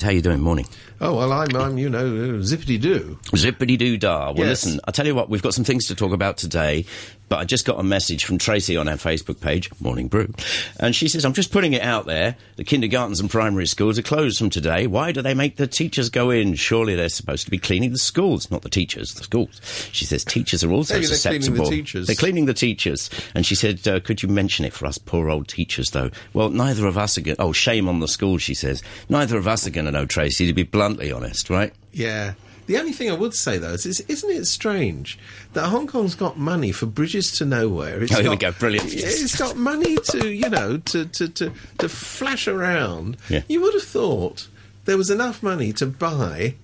How you doing? Morning. Oh well, I'm, I'm you know, uh, zippity doo. Zippity doo dah. Well, Yes. listen, I'll tell you what, we've got some things to talk about today, but I just got a message from Tracy on our Facebook page, Morning Brew, and she says, I'm just putting it out there. The kindergartens and primary schools are closed from today. Why do they make the teachers go in? Surely they're supposed to be cleaning the schools, not the teachers, the schools. She says, teachers are also Maybe they're cleaning the susceptible. teachers. They're cleaning the teachers. And she said, uh, could you mention it for us poor old teachers, though? Well, neither of us are going Oh, shame on the school, she says. Neither of us are going to know, Tracy, to be bluntly honest, right? Yeah. The only thing I would say though is, is isn't it strange that Hong Kong's got money for bridges to nowhere? It's Oh, here we go. Brilliant. It's got money to you know to to to, to flash around. Yeah. You would have thought there was enough money to buy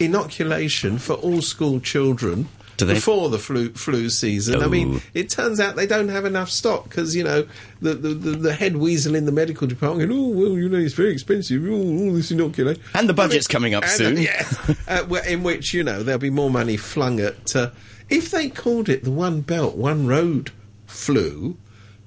inoculation for all school children. Do they- Before the flu flu season, I mean, Oh. it turns out they don't have enough stock because you know the, the, the, the head weasel in the medical department. Going, oh well, you know it's very expensive. Oh, all this inoculation, And the budget's coming up and, uh, soon. yeah, uh, in which you know there'll be more money flung at. Uh, if they called it the one belt, one road flu,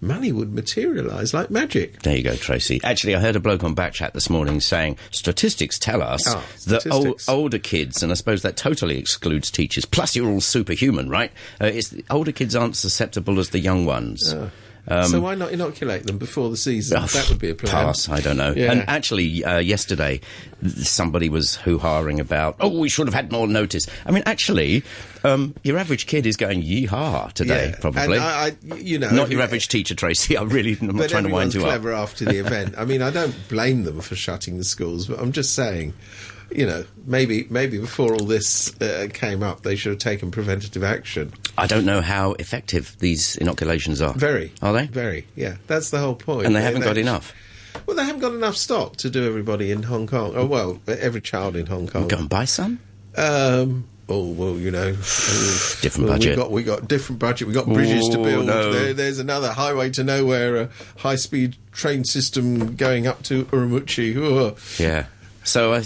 money would materialise like magic. There you go, Tracy. Actually, I heard a bloke on Backchat this morning saying statistics tell us Oh, that ol- older kids, and I suppose that totally excludes teachers. Plus, you're all superhuman, right? Uh, it's older kids aren't susceptible as the young ones. So why not inoculate them before the season? Um, Oh, that would be a plan. Pass. I don't know. Yeah. And actually, uh, yesterday, somebody was hoo-haring about, oh, we should have had more notice. I mean, actually, um, your average kid is going yeehaw today, Yeah. probably. And I, I, you know, Not your average teacher, Tracy. I really, I'm not trying to wind everyone's you clever up. after the event. I mean, I don't blame them for shutting the schools, but I'm just saying, you know, maybe maybe before all this uh, came up, they should have taken preventative action. I don't know how effective these inoculations are. Very, Are they? Very, yeah. That's the whole point. And they haven't got enough. Well, they haven't got enough stock to do everybody in Hong Kong. Oh well, every child in Hong Kong. Go and buy some. Um, oh well, you know, Different well, budget. We got we got different budget. We got bridges to build. no. There, there's another highway to nowhere, a high speed train system going up to Urumqi. Oh. Yeah. So I,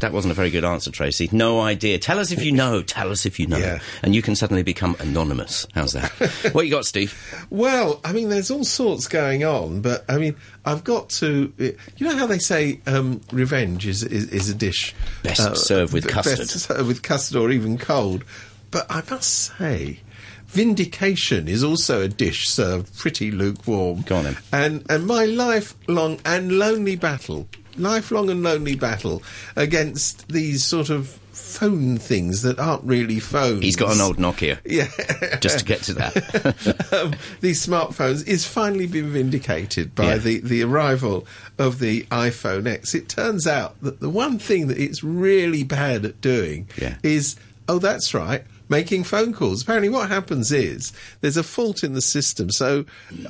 that wasn't a very good answer, Tracy. No idea. Tell us if you know. Tell us if you know. Yeah. And you can suddenly become anonymous. How's that? what you got, Steve? Well, I mean, there's all sorts going on, but I mean, I've got to. You know how they say um, revenge is, is is a dish Best served with custard. best served with custard or even cold. But I must say, vindication is also a dish served pretty lukewarm. Go on then. And and my lifelong and lonely battle, lifelong and lonely battle against these sort of phone things that aren't really phones. He's got an old Nokia. Yeah. Just to get to that. um, these smartphones is finally been vindicated by Yeah. the, the arrival of the iPhone X. It turns out that the one thing that it's really bad at doing Yeah. is, oh, that's right, making phone calls. Apparently, what happens is there's a fault in the system. So,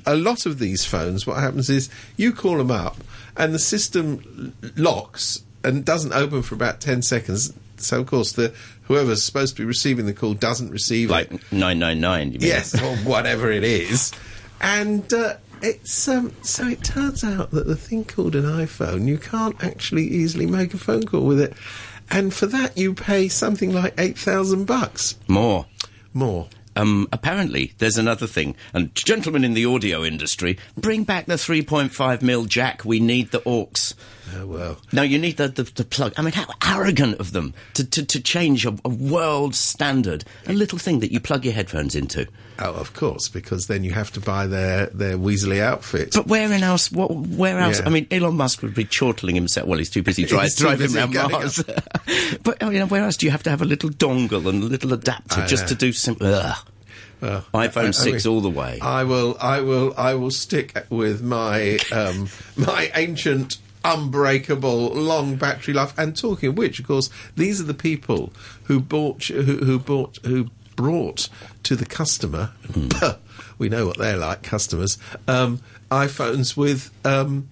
a lot of these phones, what happens is you call them up and the system locks and doesn't open for about 10 seconds. So, of course, the whoever's supposed to be receiving the call doesn't receive it. like 999, you mean? Yes, or whatever it is. And uh, it's um, so it turns out that the thing called an iPhone, you can't actually easily make a phone call with it, and for that you pay something like eight thousand bucks More. more. Um, apparently, there's another thing. And gentlemen in the audio industry, bring back the 3.5 mil jack. We need the aux. Oh well. No, you need the, the, the plug. I mean, how arrogant of them to, to, to change a, a world standard, a little thing that you plug your headphones into. Oh, of course, because then you have to buy their their Weasley outfit. But where in else? What, where else? Yeah. I mean, Elon Musk would be chortling himself. Well, he's too busy He's driving busy around Mars. but I mean, where else do you have to have a little dongle and a little adapter I just know. to do some? Ugh. Well, iPhone I- I six mean, all the way. I will, I will, I will stick with my um, my ancient, unbreakable, long battery life. And talking of which, of course, these are the people who bought, who, who bought, who brought to the customer. we know what they're like, customers. Um, iPhones with. Um,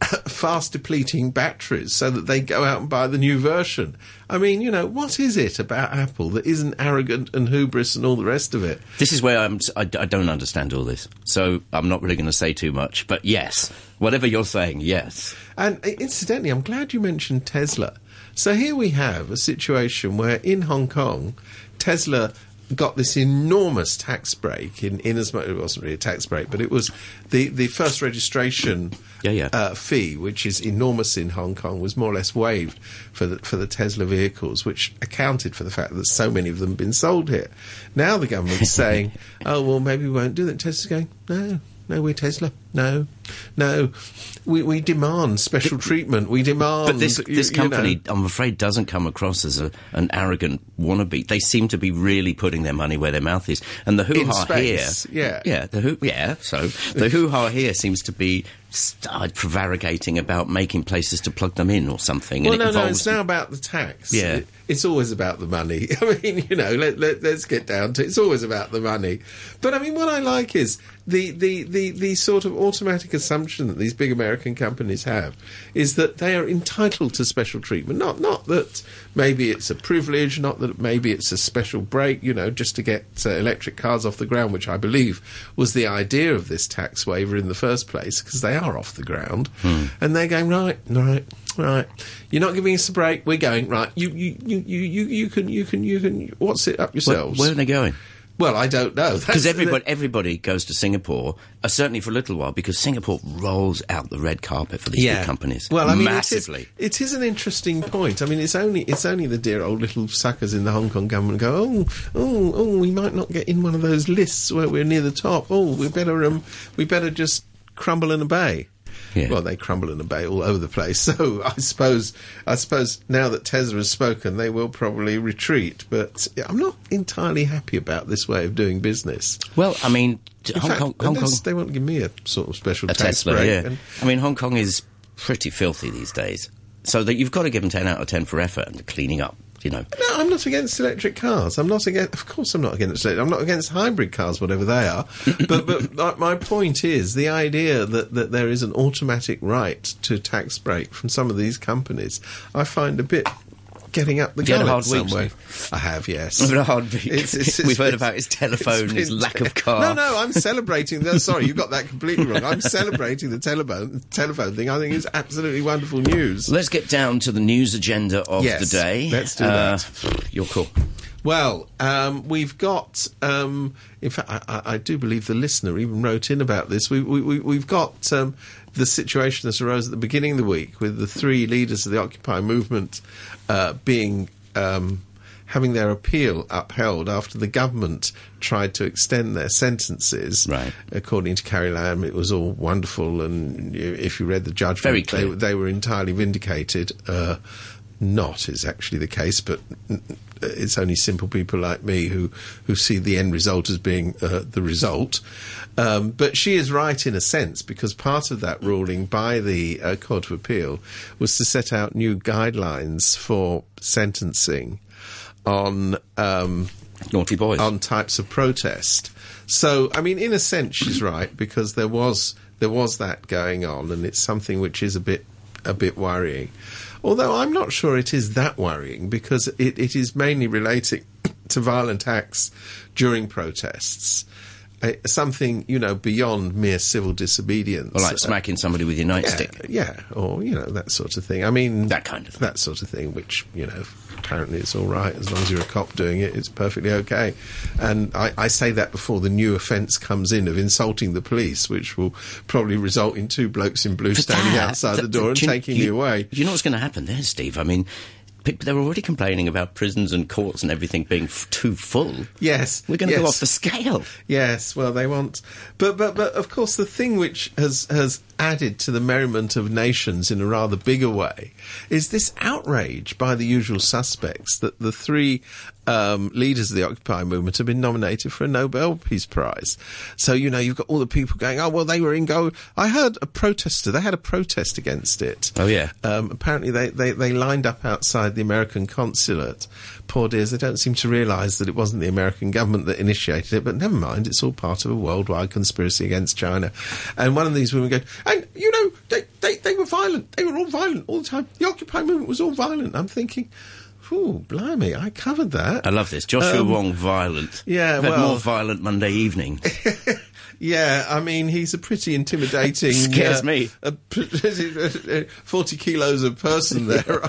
fast depleting batteries so that they go out and buy the new version. I mean, you know, what is it about Apple that isn't arrogant and hubris and all the rest of it? This is where I'm, I don't understand all this, so I'm not really going to say too much. But yes, whatever you're saying, yes. And uh, incidentally, I'm glad you mentioned Tesla. So here we have a situation where in Hong Kong, Tesla got this enormous tax break in, in as much it wasn't really a tax break, but it was the, the first registration Yeah, yeah. Uh, fee, which is enormous in Hong Kong, was more or less waived for the for the Tesla vehicles, which accounted for the fact that so many of them have been sold here. Now the government's saying, "Oh well, maybe we won't do that." Tesla's going, "No, no, we're Tesla. No, no, we we demand special treatment. We demand." But this you- this you know- company, I'm afraid, doesn't come across as a, an arrogant wannabe. They seem to be really putting their money where their mouth is, and the hoo ha here, yeah. yeah, the hoo, yeah. So the hoo ha here seems to be started prevaricating about making places to plug them in or something. Well, no, no, it's now about the tax. Yeah. It- it's always about the money. I mean, you know, let, let, let's get down to it. it's always about the money. But I mean, what I like is the, the, the, the sort of automatic assumption that these big American companies have is that they are entitled to special treatment. Not, not that maybe it's a privilege, not that maybe it's a special break, you know, just to get uh, electric cars off the ground, which I believe was the idea of this tax waiver in the first place, because they are off the ground. And they're going, right, right, right. You're not giving us a break. We're going right. You, you, you, you, you, can, you can, you can. What's it up yourselves? where are they going? well, I don't know Because everybody, everybody goes to Singapore, uh, certainly for a little while, because Singapore rolls out the red carpet for these big companies. Well, I mean, massively. It is, it is an interesting point. I mean, it's only it's only the dear old little suckers in the Hong Kong government go, oh, oh, oh, we might not get in one of those lists where we're near the top. Oh, we better um, we better just crumble and obey. Yeah. Well, they crumble and obey all over the place. So I suppose I suppose now that Tesla has spoken, they will probably retreat. But I'm not entirely happy about this way of doing business. Well, I mean, In Hong fact, Kong, Hong Kong, they won't give me a sort of special a tax Tesla, break. yeah. and- I mean, Hong Kong is pretty filthy these days, so that you've got to give them ten out of ten for effort and cleaning up. You know, No, I'm not against electric cars. I'm not against. Of course, I'm not against. I'm not against hybrid cars, whatever they are. but but my, my point is the idea that, that there is an automatic right to tax break from some of these companies. I find a bit getting up the You gullet week. Steve. I have, yes. I've had a hard week. It's- it's- We've heard about his telephone, his lack of car. No, no, I'm celebrating. No, sorry, you got that completely wrong. I'm celebrating the telephone telephone thing. I think it's absolutely wonderful news. Let's get down to the news agenda of Yes, the day. let's do Uh, You're cool. Well, um, we've got. Um, in fact, I, I, I do believe the listener even wrote in about this. We, we, we, we've got um, the situation that arose at the beginning of the week with the three leaders of the Occupy movement uh, being. Um, Having their appeal upheld after the government tried to extend their sentences, Right. according to Carrie Lam, it was all wonderful, and you- if you read the judgment, Very they, they were entirely vindicated. Uh, not is actually the case, but it's only simple people like me who, who see the end result as being uh, the result. Um, but she is right in a sense because part of that ruling by the uh, Court of Appeal was to set out new guidelines for sentencing on um, Naughty boys. on types of protest. So, I mean, in a sense, she's right because there was there was that going on, and it's something which is a bit a bit worrying. Although I'm not sure it is that worrying because it, it is mainly relating to violent acts during protests. Uh, something you know beyond mere civil disobedience, or like smacking somebody with your yeah, nightstick. yeah, or you know that sort of thing. I mean, That kind of thing. that sort of thing. Which you know, apparently it's all right as long as you're a cop doing it. It's perfectly okay. And I, I say that before the new offence comes in of insulting the police, which will probably result in two blokes in blue For standing that, outside th- the door and you- taking you, away. You know what's going to happen there, Steve? I mean, pe- they're already complaining about prisons and courts and everything being f- too full. Yes, We're going to yes. go off the scale. Yes, well, they want, but but but of course, the thing which has has added to the merriment of nations in a rather bigger way is this outrage by the usual suspects that the three um, leaders of the Occupy movement have been nominated for a Nobel Peace Prize. So you know, you've got all the people going, "Oh, well, they were in go." I heard a protester; they had a protest against it. Oh, yeah. Um, apparently, they, they, they lined up outside the American consulate. Poor dears, they don't seem to realise that it wasn't the American government that initiated it, but never mind, it's all part of a worldwide conspiracy against China. And one of these women goes, and you know, they, they, they were violent. They were all violent all the time. The Occupy movement was all violent. I'm thinking, ooh, blimey, I covered that. I love this. Joshua Wong, violent. Um, yeah, well- more violent Monday evening. Yeah, I mean, he's a pretty intimidating. Scares uh, me. a Forty kilos of person there.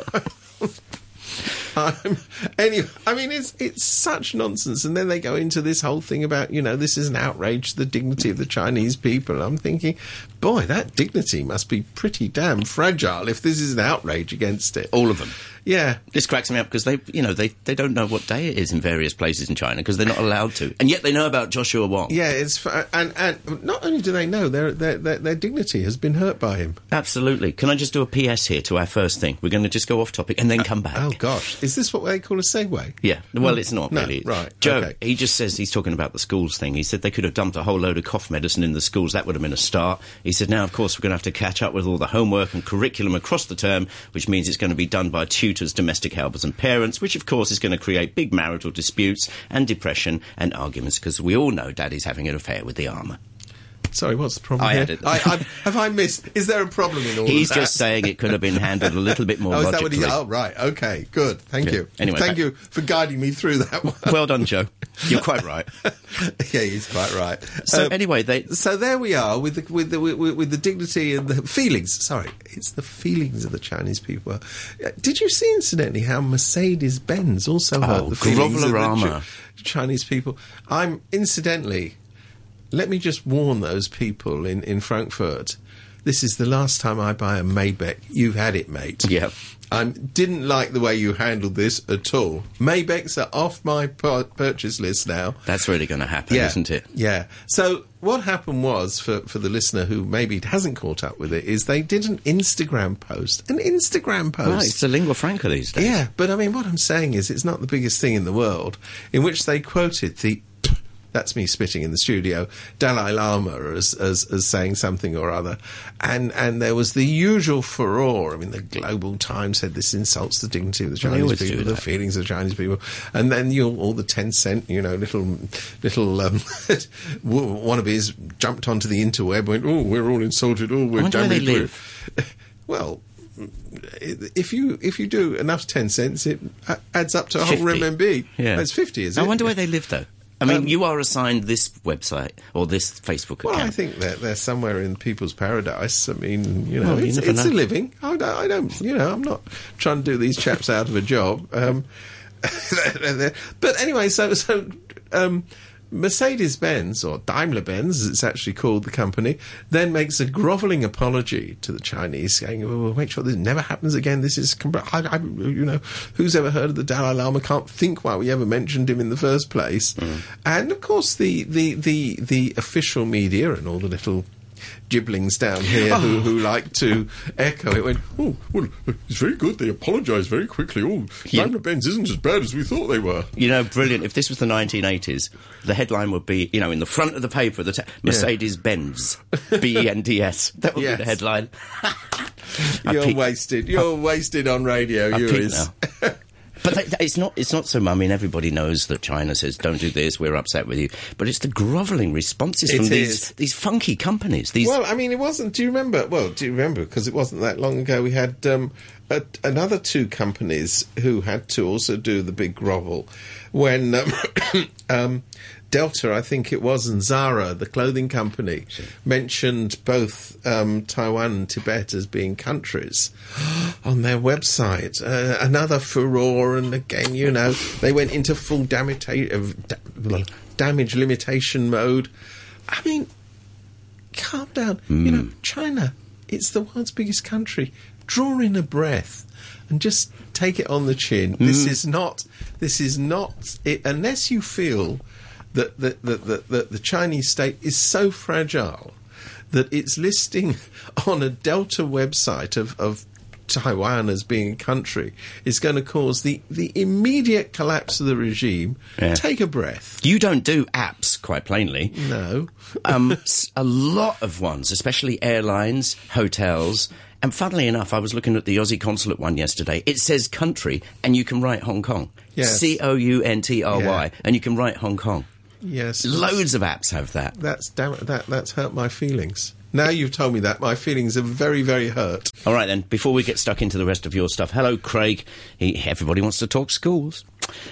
I'm, anyway, I mean, it's it's such nonsense. And then they go into this whole thing about, you know, this is an outrage to the dignity of the Chinese people. I'm thinking, boy, that dignity must be pretty damn fragile if this is an outrage against it. All of them. Yeah. This cracks me up because they, you know, they, they don't know what day it is in various places in China because they're not allowed to, and yet they know about Joshua Wong. Yeah, it's and and not only do they know their their their, their dignity has been hurt by him. Absolutely. Can I just do a PS here to our first thing? We're going to just go off topic and then uh, come back. Oh gosh, is this what they call a segue? Yeah, well, it's not No, really. right, Joe, okay. he just says he's talking about the schools thing. He said they could have dumped a whole load of cough medicine in the schools. That would have been a start. He said now, of course, we're going to have to catch up with all the homework and curriculum across the term, which means it's going to be done by tutors, domestic helpers, and parents, which, of course, is going to create big marital disputes and depression and arguments because we all know Daddy's having an affair with the amah. Sorry, what's the problem I here? added- I, have I missed? Is there a problem in all He's of that? He's just saying it could have been handled a little bit more Oh, is that what he? Oh, right. Okay. Good. Thank Yeah. you. Anyway, thank back- you for guiding me through that one. well done, Joe. You're quite right. yeah, he's quite right. So Um, anyway, they so there we are with the with the with, with the dignity and the feelings. Sorry, it's the feelings of the Chinese people. Uh, Did you see, incidentally, how Mercedes Benz also hurt Oh, the feelings of the Ch- Chinese people? I'm incidentally. Let me just warn those people in in Frankfurt. This is the last time I buy a Maybach. You've had it, mate. Yeah. I didn't like the way you handled this at all. Maybachs are off my purchase list now. that's really going to happen, isn't it? Yeah. So what happened was, for, for the listener who maybe hasn't caught up with it, is they did an Instagram post. An Instagram post. Right, it's the lingua franca these days. Yeah, but I mean, what I'm saying is, it's not the biggest thing in the world. In which they quoted the. That's me spitting in the studio. Dalai Lama as, as as saying something or other, and and there was the usual furore. I mean, the Global Times said this insults the dignity of the Chinese people, the feelings of the Chinese people, and then you all the ten cent, you know, little little um, wannabes jumped onto the interweb, went, oh, we're all insulted, oh, we're wonder where they damaged. we're-" Well, if you if you do enough ten cents, it adds up to a whole 50. RMB. Yeah. That's fifty, is it? I wonder where they live, though. I mean, Um, you are assigned this website or this Facebook Well, account. Well, I think that they're somewhere in people's paradise. I mean, you know, Well, it's, it's a living. I don't, I don't, you know, I'm not trying to do these chaps out of a job. Um, but anyway, so so um, Mercedes Benz or Daimler Benz, as it's actually called, the company, then makes a grovelling apology to the Chinese, saying, "We'll we'll make sure this never happens again. This is, I, I, you know, who's ever heard of the Dalai Lama? Can't think why we ever mentioned him in the first place." Mm. And of course, the the the the official media and all the little gibblings down here who, who oh. like to echo it went, oh, well, it's very good. They apologise very quickly. Oh, Yeah. Daimler Benz isn't as bad as we thought they were. You know, brilliant. If this was the 1980s, the headline would be, you know, in the front of the paper, the te- Mercedes Benz, B E N D S. That would Yes. be the headline. You're wasted. You're wasted on radio. I You is. But it's not. It's not so. I mean, everybody knows that China says, "Don't do this. We're upset with you." But it's the grovelling responses It from is. these these funky companies. These Well, I mean, it wasn't. Do you remember? Well, do you remember? Because it wasn't that long ago. We had um, a, another two companies who had to also do the big grovel when um, um, Delta, I think it was, and Zara, the clothing company, mentioned both um, Taiwan and Tibet as being countries on their website. Uh, another furore, and again, you know, they went into full damita- of da- damage limitation mode. I mean, calm down. You know, China, it's the world's biggest country. Draw in a breath and just take it on the chin. This is not. This is not. It, unless you feel that that, that that the Chinese state is so fragile that it's listing on a Delta website of. of Taiwan as being a country is going to cause the, the immediate collapse of the regime. Yeah. Take a breath. you don't do apps, quite plainly. No. um, a lot of ones, especially airlines, hotels. And funnily enough, I was looking at the Aussie consulate one yesterday. It says country, and you can write Hong Kong. Yes. C O U N T R Y, Yeah. and you can write Hong Kong. Yes. Loads of apps have that. That's damn it, that that's hurt my feelings. Now you've told me that my feelings are very very hurt. All right, then, before we get stuck into the rest of your stuff, hello, Craig. He, everybody wants to talk schools.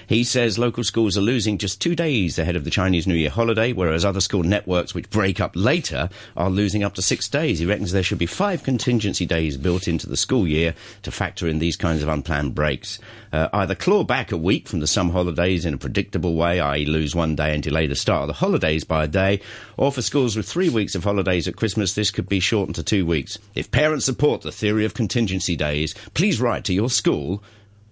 He says local schools are losing just two days ahead of the Chinese New Year holiday, whereas other school networks which break up later are losing up to six days. He reckons there should be five contingency days built into the school year to factor in these kinds of unplanned breaks. Uh, either claw back a week from the summer holidays in a predictable way, i.e., lose one day and delay the start of the holidays by a day, or for schools with three weeks of holidays at Christmas, this could be shortened to two weeks. If parents support the theory of contingency days, please write to your school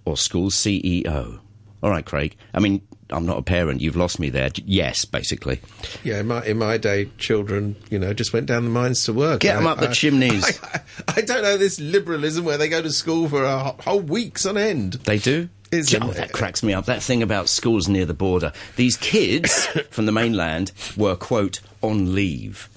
or school CEO. All right, Craig. I mean, I'm not a parent. You've lost me there. Yes, basically. Yeah, in my, in my day, children, you know, just went down the mines to work. Get them up the chimneys. I, I, don't know this liberalism where they go to school for a whole weeks on end. They do? Is oh, it- that cracks me up. That thing about schools near the border. These kids from the mainland were, quote, on leave.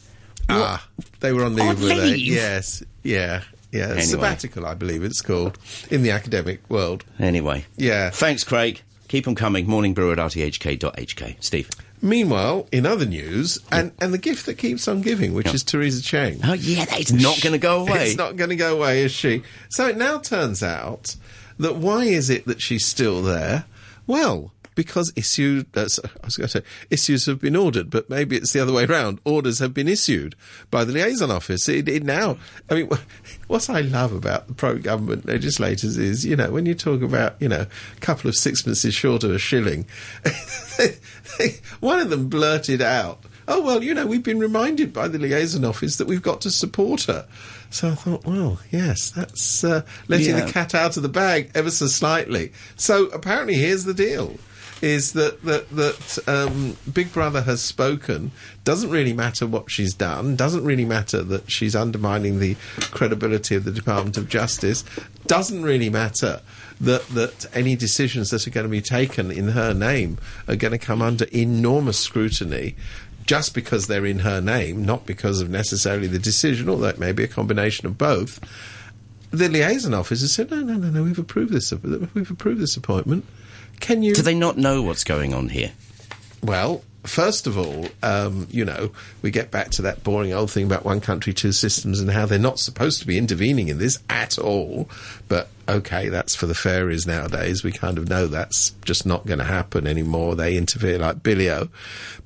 Ah, they were on leave, On were they? leave? Yes, yeah, yeah. Anyway. Sabbatical, I believe it's called in the academic world. Anyway. Yeah. Thanks, Craig. Keep them coming. Morning brew at rthk.hk. Steve. Meanwhile, in other news, and, and the gift that keeps on giving, which is Teresa Cheng. Oh, yeah, that's not going to go away. It's not going to go away, is she? So it now turns out that why is it that she's still there? Well, because issued, uh, I was going to say issues have been ordered, but maybe it's the other way around. Orders have been issued by the liaison office. It, it now, I mean, what I love about the pro-government legislators is, you know, when you talk about, you know, a couple of sixpences short of a shilling, one of them blurted out, oh, well, you know, we've been reminded by the liaison office that we've got to support her. So I thought, well, yes, that's uh, letting Yeah. the cat out of the bag ever so slightly. So apparently, here's the deal. Is that that that um, Big Brother has spoken? Doesn't really matter what she's done. Doesn't really matter that she's undermining the credibility of the Department of Justice. Doesn't really matter that that any decisions that are going to be taken in her name are going to come under enormous scrutiny just because they're in her name, not because of necessarily the decision, although it may be a combination of both. The liaison officer said, "No, no, no, no. We've approved this. We've approved this appointment. Can you?" Do they not know what's going on here? Well, first of all, um, you know, we get back to that boring old thing about one country, two systems, and how they're not supposed to be intervening in this at all. But okay, that's for the fairies nowadays. We kind of know that's just not going to happen anymore. They interfere like Billio.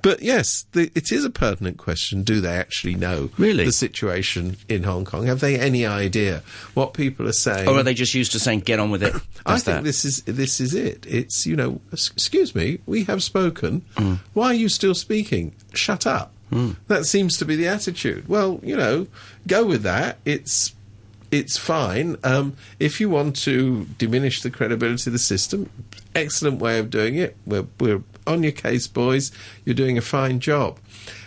But yes, the, it is a pertinent question. Do they actually know Really? the situation in Hong Kong? Have they any idea what people are saying? Or are they just used to saying, get on with it? I think that. this is this is it. It's you know, excuse me, we have spoken. Mm. Why are you still speaking? Shut up. That seems to be the attitude. Well, you know, go with that. It's it's fine. Um, if you want to diminish the credibility of the system, excellent way of doing it. We're we're on your case, boys. You're doing a fine job.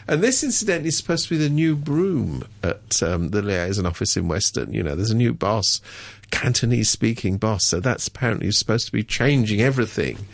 And this, incidentally, is supposed to be the new broom at um, the liaison office in Western. You know, there's a new boss, Cantonese speaking boss, so that's apparently supposed to be changing everything.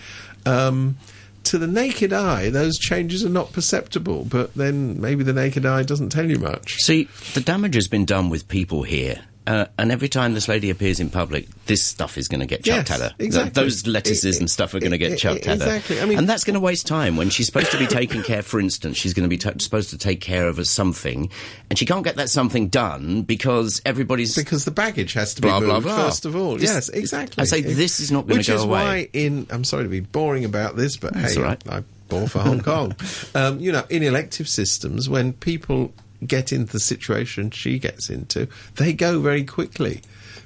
Um, to the naked eye, those changes are not perceptible, but then maybe the naked eye doesn't tell you much. See, the damage has been done with people here. Uh, and every time this lady appears in public, this stuff is going to get chucked Yes, at her. exactly. Those lettuces I- and stuff are going to get chucked at her. exactly. I mean- and that's going to waste time when she's supposed to be taking care. For instance, she's going to be t- supposed to take care of a something, and she can't get that something done because everybody's. Because the baggage has to be Blah, blah, moved blah. first of all. This- yes, exactly. I say this is not gonna Which is why in I'm sorry to be boring about this, but That's hey, right. I, I bore for Hong Kong. Um, you know, in elective systems, when people get into the situation she gets into, they go very quickly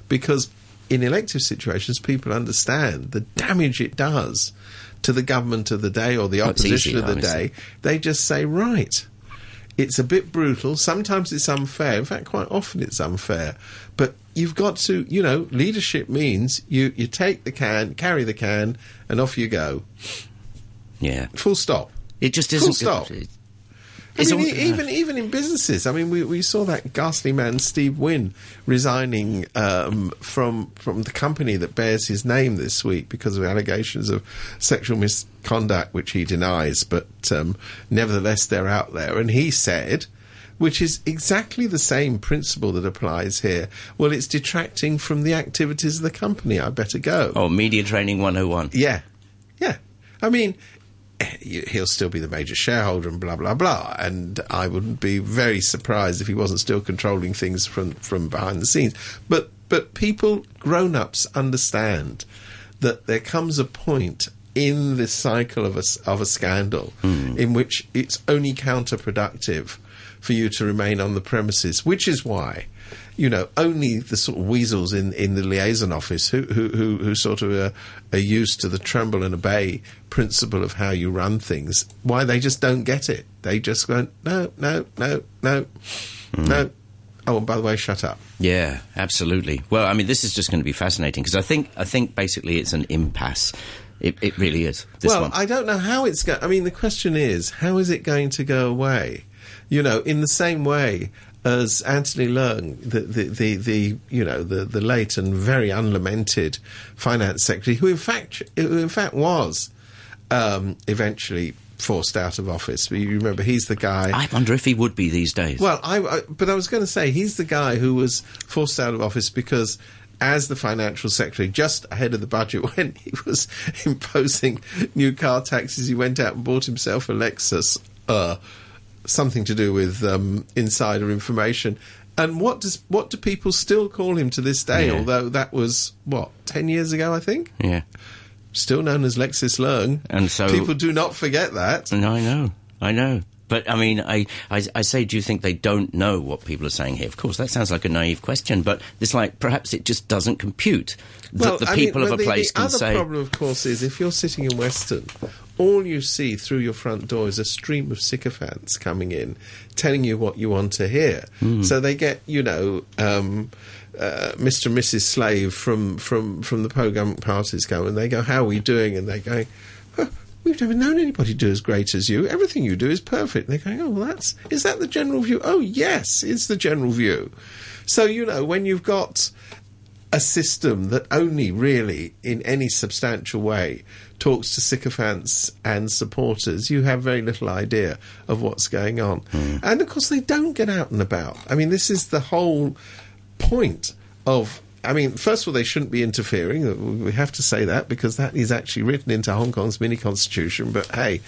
because in elective situations, people understand the damage it does to the government of the day or the opposition easy, of the honestly. day. They just say, right. It's a bit brutal. Sometimes it's unfair. In fact, quite often it's unfair. But you've got to, you know, leadership means you, you take the can, carry the can, and off you go. yeah, Full stop. it just Full isn't. stop. it- I mean, all- even even in businesses. I mean, we, we saw that ghastly man Steve Wynn resigning um, from from the company that bears his name this week because of allegations of sexual misconduct, which he denies, but um, nevertheless they're out there. And he said, which is exactly the same principle that applies here. Well, it's detracting from the activities of the company. I better go. Oh, media training 101. Yeah, yeah. I mean, he'll still be the major shareholder and blah blah blah. And I wouldn't be very surprised if he wasn't still controlling things from from behind the scenes. But but people, grown ups, understand that there comes a point in this cycle of a, of a scandal hmm. in which it's only counterproductive for you to remain on the premises, which is why. You know, only the sort of weasels in, in the liaison office who who, who, who sort of are, are used to the tremble and obey principle of how you run things. Why they just don't get it? They just go, no, no, no, no, hmm. no. Oh, and by the way, shut up. Yeah, absolutely. Well, I mean, this is just going to be fascinating because I think I think basically it's an impasse. It, it really is. This well, one. I don't know how it's going. I mean, the question is, how is it going to go away? You know, in the same way as Anthony Leung, the the, the, the you know the, the late and very unlamented finance secretary, who in fact who in fact was um, eventually forced out of office. You remember, he's the guy. I wonder if he would be these days. Well, I, I but I was going to say he's the guy who was forced out of office because. As the financial secretary, just ahead of the budget, when he was imposing new car taxes, he went out and bought himself a Lexus, uh, something to do with um, insider information. And what does what do people still call him to this day? Yeah. Although that was what ten years ago, I think. yeah. Still known as Lexus Leung, And so- people do not forget that. No, I know. I know. But I mean, I, I, I say, do you think they don't know what people are saying here? Of course, that sounds like a naive question, but it's like perhaps it just doesn't compute that the I mean, people of a the, place the can other say. problem, of course, is if you're sitting in Western, all you see through your front door is a stream of sycophants coming in, telling you what you want to hear. Hmm. So they get, you know. Um, uh, Mr. and Mrs. Slave from, from, from the pro government parties come and they go, How are we doing? And they're going, "Oh, We've never known anybody do as great as you. Everything you do is perfect. And they're going, Oh, well, that's, is that the general view? Oh, yes, it's the general view. So, you know, when you've got a system that only really, in any substantial way, talks to sycophants and supporters, you have very little idea of what's going on. And of course, they don't get out and about. I mean, this is the whole point of. I mean, first of all, they shouldn't be interfering. We have to say that because that is actually written into Hong Kong's mini constitution. But hey,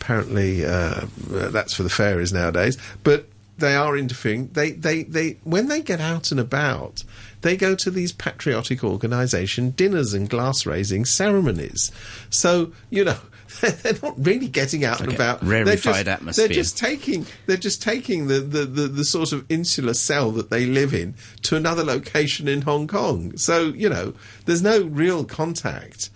apparently uh, that's for the fairies nowadays. But they are interfering. They, they, they, when they get out and about, they go to these patriotic organisation dinners and glass raising ceremonies. So you know. They're not really getting out and about. rarefied they're just, atmosphere. They're just taking. They're just taking the, the, the, the sort of insular cell that they live in to another location in Hong Kong. So you know, there's no real contact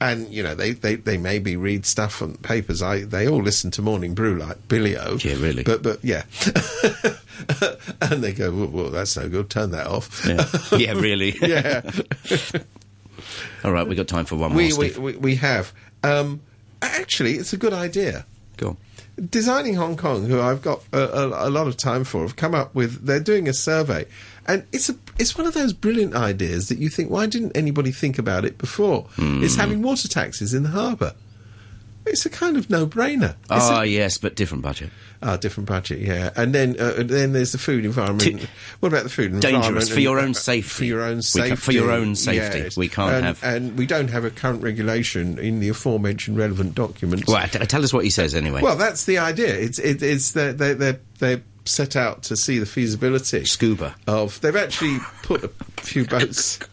and you know they, they, they maybe read stuff from papers. I they all listen to Morning Brew like Billy O. Yeah, really. But but yeah, and they go, well, well, that's no good. Turn that off. Yeah, yeah really. yeah. All right, we've got time for one more. we, we we we have. Um, actually, it's a good idea. Go on. Designing Hong Kong, who I've got a, a, a lot of time for, have come up with. They're doing a survey, and it's a it's one of those brilliant ideas that you think, why didn't anybody think about it before? Hmm. It's having water taxis in the harbour. It's a kind of no-brainer. Ah, yes, but different budget. ah, different budget, yeah. And then uh, and then there's the food environment. T- what about the food environment? Dangerous for your own safety. For your own safety. ca- for your own safety. yes. We can't and, have- and we don't have a current regulation in the aforementioned relevant documents. Well, t- tell us what he says anyway. Well, that's the idea. It's it, it's they're, they're, they they set out to see the feasibility Scuba. of. They've actually put a few boats.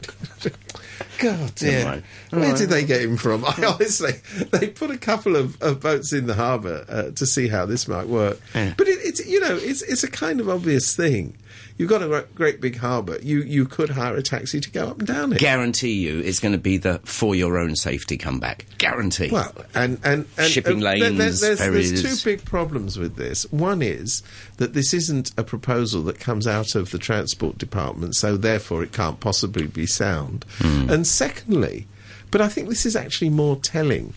God dear, mind. where did they get him from? I honestly, they put a couple of, of boats in the harbour uh, to see how this might work. Yeah. But it, it's you know it's it's a kind of obvious thing. You've got a great big harbour. You you could hire a taxi to go up and down it. Guarantee you it's going to be the for your own safety comeback. Guarantee. Well, and and, and Shipping uh, there- there- lanes, there's, there's two big problems with this. One is that this isn't a proposal that comes out of the transport department, so therefore it can't possibly be sound. Hmm. And secondly, but I think this is actually more telling.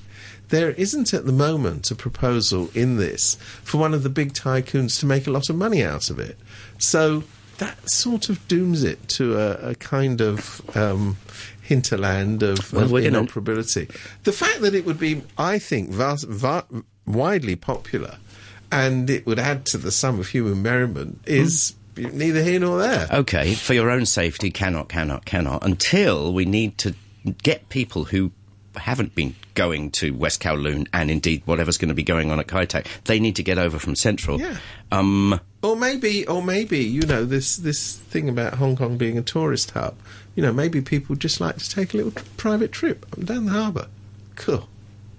There isn't at the moment a proposal in this for one of the big tycoons to make a lot of money out of it. So that sort of dooms it to a, a kind of um, hinterland of, Well, of we're gonna- inoperability. The fact that it would be, I think, vast, va- widely popular and it would add to the sum of human merriment is neither here nor there. Okay, for your own safety, cannot, cannot, cannot, until we need to get people who haven't been going to West Kowloon and indeed whatever's going to be going on at Kai Tak, they need to get over from Central. Yeah. Um, Or maybe, or maybe, you know, this this thing about Hong Kong being a tourist hub. You know, maybe people just like to take a little private trip down the harbour. Cool.